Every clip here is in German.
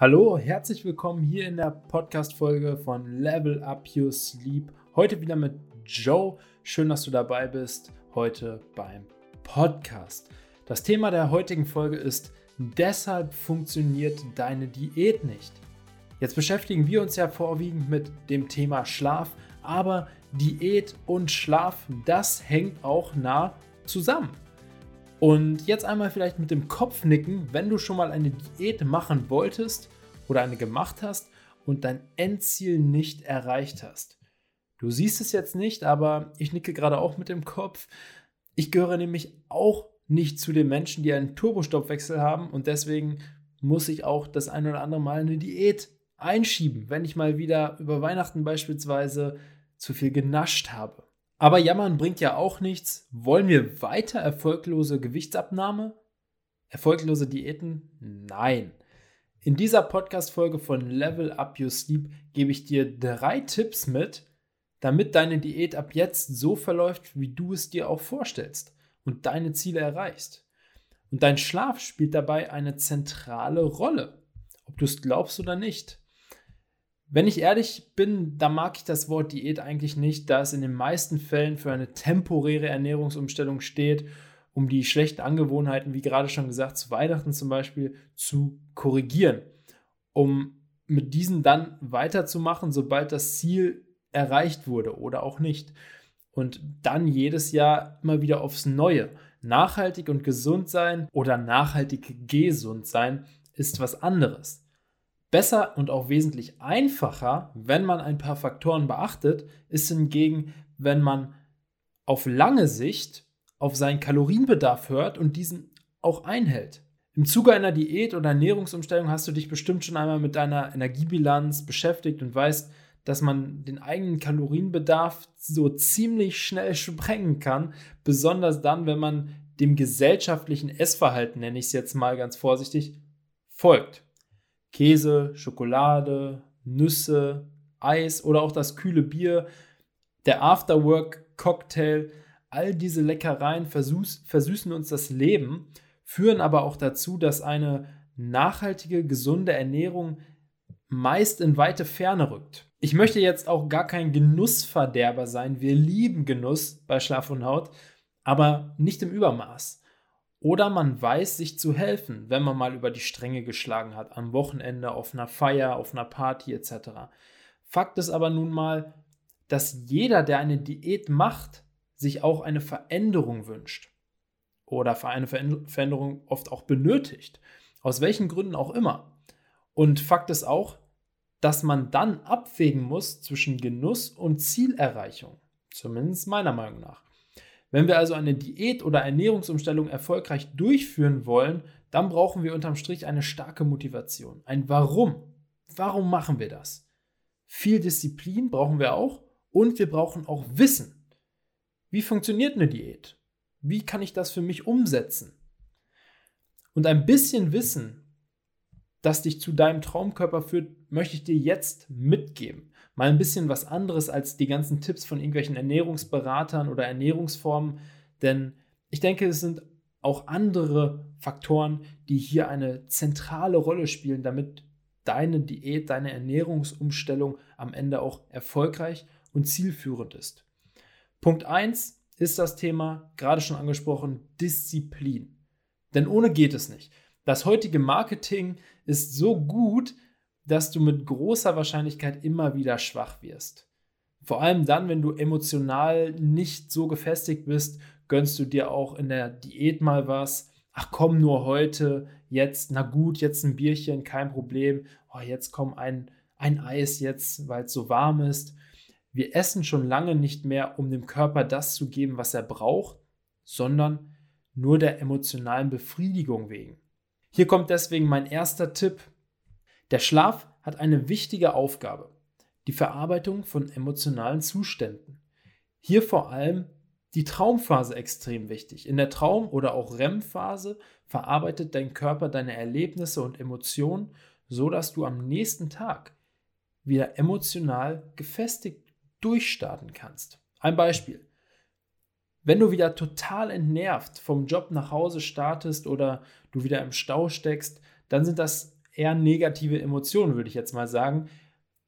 Hallo, herzlich willkommen hier in der Podcast-Folge von Level Up Your Sleep. Heute wieder mit Joe. Schön, dass du dabei bist. Heute beim Podcast. Das Thema der heutigen Folge ist: Deshalb funktioniert deine Diät nicht. Jetzt beschäftigen wir uns ja vorwiegend mit dem Thema Schlaf, aber Diät und Schlaf, das hängt auch nah zusammen. Und jetzt einmal vielleicht mit dem Kopf nicken, wenn du schon mal eine Diät machen wolltest oder eine gemacht hast und dein Endziel nicht erreicht hast. Du siehst es jetzt nicht, aber ich nicke gerade auch mit dem Kopf. Ich gehöre nämlich auch nicht zu den Menschen, die einen Turbostoffwechsel haben und deswegen muss ich auch das ein oder andere Mal eine Diät einschieben, wenn ich mal wieder über Weihnachten beispielsweise zu viel genascht habe. Aber jammern bringt ja auch nichts. Wollen wir weiter erfolglose Gewichtsabnahme? Erfolglose Diäten? Nein. In dieser Podcast-Folge von Level Up Your Sleep gebe ich dir drei Tipps mit, damit deine Diät ab jetzt so verläuft, wie du es dir auch vorstellst und deine Ziele erreichst. Und dein Schlaf spielt dabei eine zentrale Rolle, ob du es glaubst oder nicht. Wenn ich ehrlich bin, da mag ich das Wort Diät eigentlich nicht, da es in den meisten Fällen für eine temporäre Ernährungsumstellung steht, um die schlechten Angewohnheiten, wie gerade schon gesagt, zu Weihnachten zum Beispiel zu korrigieren, um mit diesen dann weiterzumachen, sobald das Ziel erreicht wurde oder auch nicht. Und dann jedes Jahr immer wieder aufs Neue. Nachhaltig und gesund sein oder nachhaltig gesund sein ist was anderes. Besser und auch wesentlich einfacher, wenn man ein paar Faktoren beachtet, ist hingegen, wenn man auf lange Sicht auf seinen Kalorienbedarf hört und diesen auch einhält. Im Zuge einer Diät oder Ernährungsumstellung hast du dich bestimmt schon einmal mit deiner Energiebilanz beschäftigt und weißt, dass man den eigenen Kalorienbedarf so ziemlich schnell sprengen kann, besonders dann, wenn man dem gesellschaftlichen Essverhalten, nenne ich es jetzt mal ganz vorsichtig, folgt. Käse, Schokolade, Nüsse, Eis oder auch das kühle Bier, der Afterwork-Cocktail, all diese Leckereien versüß, versüßen uns das Leben, führen aber auch dazu, dass eine nachhaltige, gesunde Ernährung meist in weite Ferne rückt. Ich möchte jetzt auch gar kein Genussverderber sein. Wir lieben Genuss bei Schlaf und Haut, aber nicht im Übermaß. Oder man weiß sich zu helfen, wenn man mal über die Stränge geschlagen hat, am Wochenende, auf einer Feier, auf einer Party etc. Fakt ist aber nun mal, dass jeder, der eine Diät macht, sich auch eine Veränderung wünscht. Oder für eine Veränderung oft auch benötigt. Aus welchen Gründen auch immer. Und Fakt ist auch, dass man dann abwägen muss zwischen Genuss und Zielerreichung. Zumindest meiner Meinung nach. Wenn wir also eine Diät oder Ernährungsumstellung erfolgreich durchführen wollen, dann brauchen wir unterm Strich eine starke Motivation. Ein Warum. Warum machen wir das? Viel Disziplin brauchen wir auch und wir brauchen auch Wissen. Wie funktioniert eine Diät? Wie kann ich das für mich umsetzen? Und ein bisschen Wissen, das dich zu deinem Traumkörper führt, möchte ich dir jetzt mitgeben mal ein bisschen was anderes als die ganzen Tipps von irgendwelchen Ernährungsberatern oder Ernährungsformen, denn ich denke, es sind auch andere Faktoren, die hier eine zentrale Rolle spielen, damit deine Diät, deine Ernährungsumstellung am Ende auch erfolgreich und zielführend ist. Punkt 1 ist das Thema, gerade schon angesprochen, Disziplin. Denn ohne geht es nicht. Das heutige Marketing ist so gut, dass du mit großer Wahrscheinlichkeit immer wieder schwach wirst. Vor allem dann, wenn du emotional nicht so gefestigt bist, gönnst du dir auch in der Diät mal was. Ach komm, nur heute, jetzt, na gut, jetzt ein Bierchen, kein Problem. Oh, jetzt komm ein, ein Eis jetzt, weil es so warm ist. Wir essen schon lange nicht mehr, um dem Körper das zu geben, was er braucht, sondern nur der emotionalen Befriedigung wegen. Hier kommt deswegen mein erster Tipp, der Schlaf hat eine wichtige Aufgabe, die Verarbeitung von emotionalen Zuständen. Hier vor allem die Traumphase extrem wichtig. In der Traum- oder auch REM-Phase verarbeitet dein Körper deine Erlebnisse und Emotionen, so dass du am nächsten Tag wieder emotional gefestigt durchstarten kannst. Ein Beispiel. Wenn du wieder total entnervt vom Job nach Hause startest oder du wieder im Stau steckst, dann sind das eher negative Emotionen, würde ich jetzt mal sagen,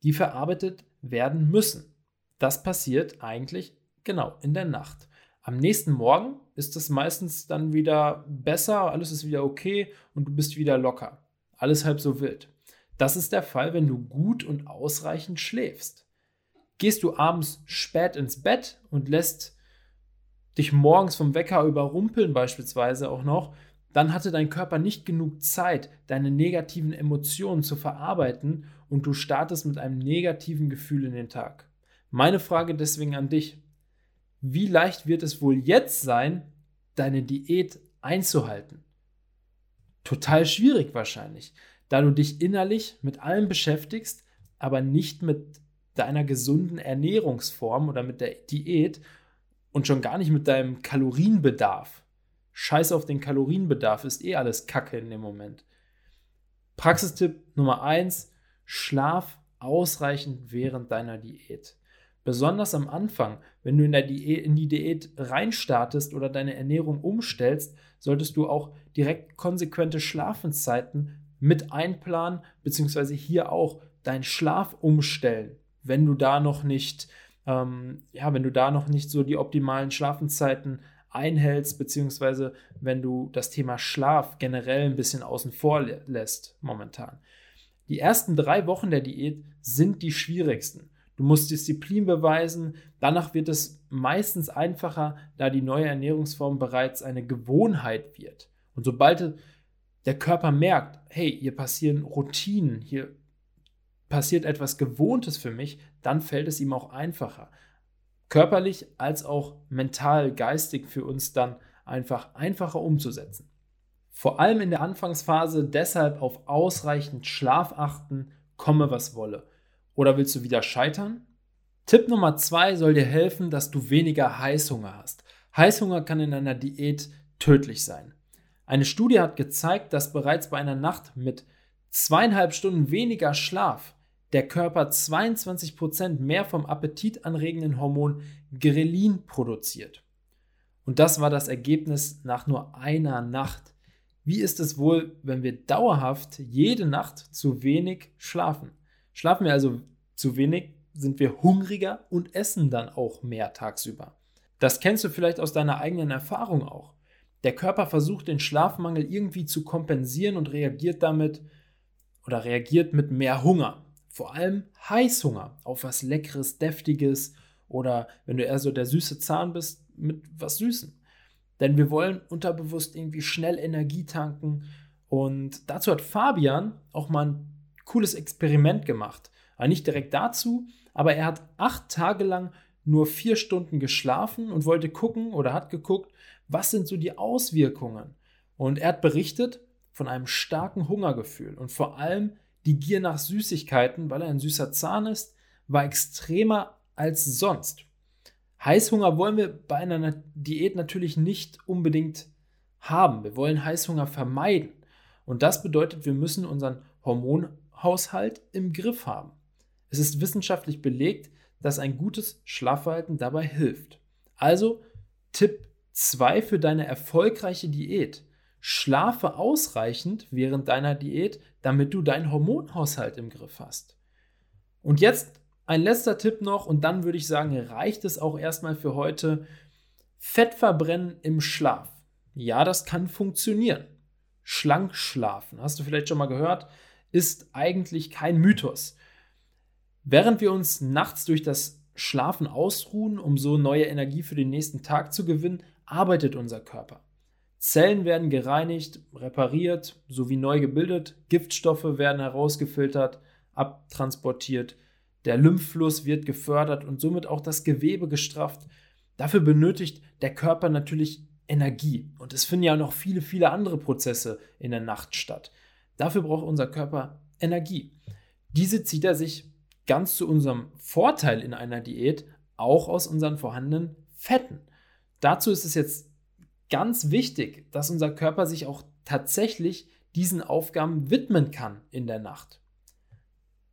die verarbeitet werden müssen. Das passiert eigentlich genau in der Nacht. Am nächsten Morgen ist es meistens dann wieder besser, alles ist wieder okay und du bist wieder locker. Alles halb so wild. Das ist der Fall, wenn du gut und ausreichend schläfst. Gehst du abends spät ins Bett und lässt dich morgens vom Wecker überrumpeln beispielsweise auch noch, dann hatte dein Körper nicht genug Zeit, deine negativen Emotionen zu verarbeiten und du startest mit einem negativen Gefühl in den Tag. Meine Frage deswegen an dich, wie leicht wird es wohl jetzt sein, deine Diät einzuhalten? Total schwierig wahrscheinlich, da du dich innerlich mit allem beschäftigst, aber nicht mit deiner gesunden Ernährungsform oder mit der Diät und schon gar nicht mit deinem Kalorienbedarf. Scheiß auf den Kalorienbedarf, ist eh alles Kacke in dem Moment. Praxistipp Nummer 1, schlaf ausreichend während deiner Diät. Besonders am Anfang, wenn du in, Diät, in die Diät reinstartest oder deine Ernährung umstellst, solltest du auch direkt konsequente Schlafenszeiten mit einplanen, beziehungsweise hier auch deinen Schlaf umstellen, wenn du da noch nicht, ähm, ja, wenn du da noch nicht so die optimalen Schlafenszeiten einhältst, beziehungsweise wenn du das Thema Schlaf generell ein bisschen außen vor lässt momentan. Die ersten drei Wochen der Diät sind die schwierigsten. Du musst Disziplin beweisen. Danach wird es meistens einfacher, da die neue Ernährungsform bereits eine Gewohnheit wird. Und sobald der Körper merkt, hey, hier passieren Routinen, hier passiert etwas Gewohntes für mich, dann fällt es ihm auch einfacher. Körperlich als auch mental, geistig für uns dann einfach einfacher umzusetzen. Vor allem in der Anfangsphase deshalb auf ausreichend Schlaf achten, komme was wolle. Oder willst du wieder scheitern? Tipp Nummer zwei soll dir helfen, dass du weniger Heißhunger hast. Heißhunger kann in einer Diät tödlich sein. Eine Studie hat gezeigt, dass bereits bei einer Nacht mit zweieinhalb Stunden weniger Schlaf der Körper 22% mehr vom appetitanregenden Hormon Grelin produziert. Und das war das Ergebnis nach nur einer Nacht. Wie ist es wohl, wenn wir dauerhaft jede Nacht zu wenig schlafen? Schlafen wir also zu wenig, sind wir hungriger und essen dann auch mehr tagsüber. Das kennst du vielleicht aus deiner eigenen Erfahrung auch. Der Körper versucht den Schlafmangel irgendwie zu kompensieren und reagiert damit oder reagiert mit mehr Hunger. Vor allem Heißhunger auf was Leckeres, Deftiges oder wenn du eher so der süße Zahn bist, mit was Süßem. Denn wir wollen unterbewusst irgendwie schnell Energie tanken. Und dazu hat Fabian auch mal ein cooles Experiment gemacht. Aber nicht direkt dazu, aber er hat acht Tage lang nur vier Stunden geschlafen und wollte gucken oder hat geguckt, was sind so die Auswirkungen. Und er hat berichtet von einem starken Hungergefühl und vor allem die Gier nach Süßigkeiten, weil er ein süßer Zahn ist, war extremer als sonst. Heißhunger wollen wir bei einer Diät natürlich nicht unbedingt haben. Wir wollen Heißhunger vermeiden. Und das bedeutet, wir müssen unseren Hormon Haushalt im Griff haben. Es ist wissenschaftlich belegt, dass ein gutes Schlafverhalten dabei hilft. Also Tipp 2 für deine erfolgreiche Diät. Schlafe ausreichend während deiner Diät, damit du deinen Hormonhaushalt im Griff hast. Und jetzt ein letzter Tipp noch und dann würde ich sagen, reicht es auch erstmal für heute. Fett verbrennen im Schlaf. Ja, das kann funktionieren. Schlank schlafen, hast du vielleicht schon mal gehört? ist eigentlich kein Mythos. Während wir uns nachts durch das Schlafen ausruhen, um so neue Energie für den nächsten Tag zu gewinnen, arbeitet unser Körper. Zellen werden gereinigt, repariert sowie neu gebildet, Giftstoffe werden herausgefiltert, abtransportiert, der Lymphfluss wird gefördert und somit auch das Gewebe gestrafft. Dafür benötigt der Körper natürlich Energie und es finden ja noch viele, viele andere Prozesse in der Nacht statt. Dafür braucht unser Körper Energie. Diese zieht er sich ganz zu unserem Vorteil in einer Diät auch aus unseren vorhandenen Fetten. Dazu ist es jetzt ganz wichtig, dass unser Körper sich auch tatsächlich diesen Aufgaben widmen kann in der Nacht.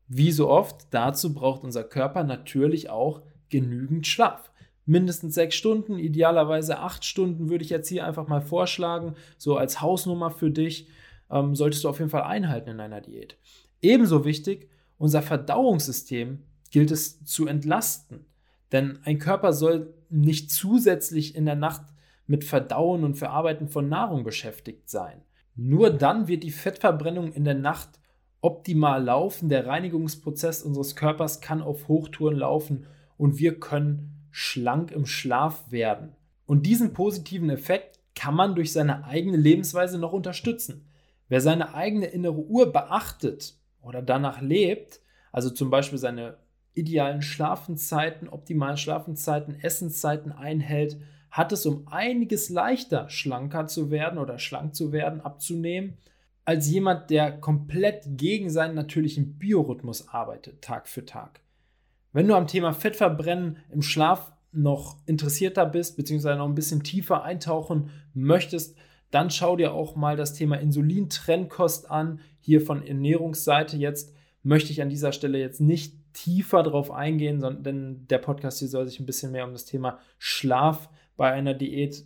Wie so oft, dazu braucht unser Körper natürlich auch genügend Schlaf. Mindestens sechs Stunden, idealerweise acht Stunden würde ich jetzt hier einfach mal vorschlagen, so als Hausnummer für dich. ähm, solltest du auf jeden Fall einhalten in deiner Diät. Ebenso wichtig, unser Verdauungssystem gilt es zu entlasten. Denn ein Körper soll nicht zusätzlich in der Nacht mit Verdauen und Verarbeiten von Nahrung beschäftigt sein. Nur dann wird die Fettverbrennung in der Nacht optimal laufen. Der Reinigungsprozess unseres Körpers kann auf Hochtouren laufen und wir können schlank im Schlaf werden. Und diesen positiven Effekt kann man durch seine eigene Lebensweise noch unterstützen. Wer seine eigene innere Uhr beachtet oder danach lebt, also zum Beispiel seine idealen Schlafenszeiten, optimalen Schlafenszeiten, Essenszeiten einhält, hat es um einiges leichter, schlanker zu werden oder schlank zu werden, abzunehmen, als jemand, der komplett gegen seinen natürlichen Biorhythmus arbeitet, Tag für Tag. Wenn du am Thema Fettverbrennen im Schlaf noch interessierter bist, beziehungsweise noch ein bisschen tiefer eintauchen möchtest, dann schau dir auch mal das Thema Insulin-Trennkost an. Hier von Ernährungsseite jetzt möchte ich an dieser Stelle jetzt nicht tiefer drauf eingehen, sondern denn der Podcast hier soll sich ein bisschen mehr um das Thema Schlaf bei einer Diät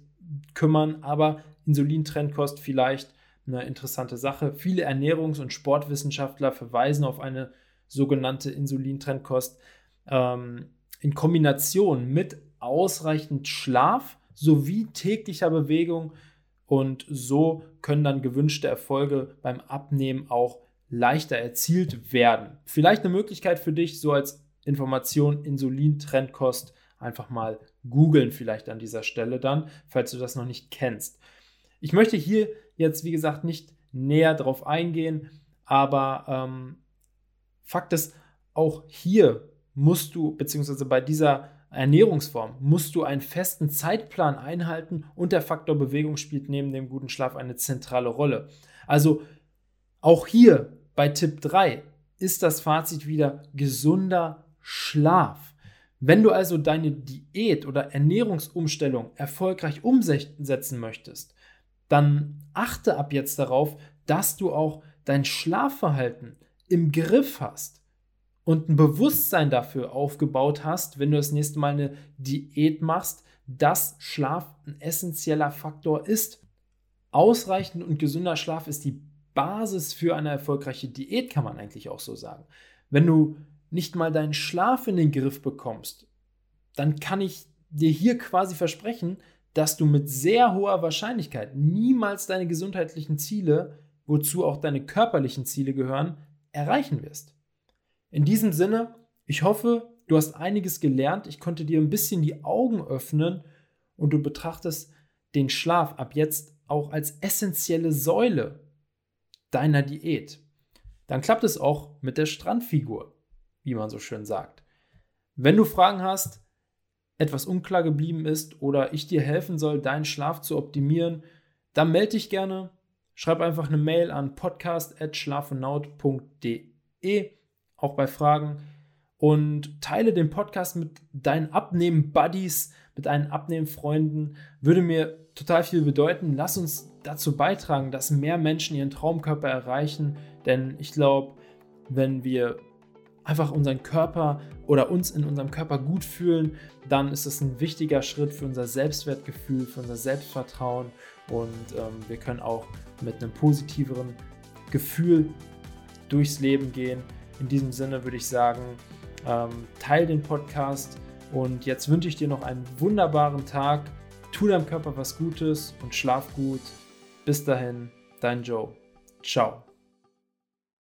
kümmern. Aber Insulintrennkost vielleicht eine interessante Sache. Viele Ernährungs- und Sportwissenschaftler verweisen auf eine sogenannte Insulintrennkost ähm, in Kombination mit ausreichend Schlaf sowie täglicher Bewegung. Und so können dann gewünschte Erfolge beim Abnehmen auch leichter erzielt werden. Vielleicht eine Möglichkeit für dich, so als Information Insulin-Trendkost einfach mal googeln vielleicht an dieser Stelle dann, falls du das noch nicht kennst. Ich möchte hier jetzt, wie gesagt, nicht näher drauf eingehen, aber ähm, Fakt ist, auch hier musst du, beziehungsweise bei dieser Ernährungsform musst du einen festen Zeitplan einhalten und der Faktor Bewegung spielt neben dem guten Schlaf eine zentrale Rolle. Also auch hier bei Tipp 3 ist das Fazit wieder gesunder Schlaf. Wenn du also deine Diät oder Ernährungsumstellung erfolgreich umsetzen möchtest, dann achte ab jetzt darauf, dass du auch dein Schlafverhalten im Griff hast und ein Bewusstsein dafür aufgebaut hast, wenn du das nächste Mal eine Diät machst, dass Schlaf ein essentieller Faktor ist. Ausreichend und gesunder Schlaf ist die Basis für eine erfolgreiche Diät, kann man eigentlich auch so sagen. Wenn du nicht mal deinen Schlaf in den Griff bekommst, dann kann ich dir hier quasi versprechen, dass du mit sehr hoher Wahrscheinlichkeit niemals deine gesundheitlichen Ziele, wozu auch deine körperlichen Ziele gehören, erreichen wirst. In diesem Sinne, ich hoffe, du hast einiges gelernt, ich konnte dir ein bisschen die Augen öffnen und du betrachtest den Schlaf ab jetzt auch als essentielle Säule deiner Diät, dann klappt es auch mit der Strandfigur, wie man so schön sagt. Wenn du Fragen hast, etwas unklar geblieben ist oder ich dir helfen soll, deinen Schlaf zu optimieren, dann melde dich gerne. Schreib einfach eine Mail an podcast.schlafennaut.de, auch bei Fragen. Und teile den Podcast mit deinen Abnehmen-Buddies, mit deinen Abnehmen-Freunden. Würde mir total viel bedeuten. Lass uns dazu beitragen, dass mehr Menschen ihren Traumkörper erreichen. Denn ich glaube, wenn wir einfach unseren Körper oder uns in unserem Körper gut fühlen, dann ist das ein wichtiger Schritt für unser Selbstwertgefühl, für unser Selbstvertrauen und ähm, wir können auch mit einem positiveren Gefühl durchs Leben gehen. In diesem Sinne würde ich sagen, ähm, teil den Podcast und jetzt wünsche ich dir noch einen wunderbaren Tag. Tu deinem Körper was Gutes und schlaf gut. Bis dahin, dein Joe. Ciao.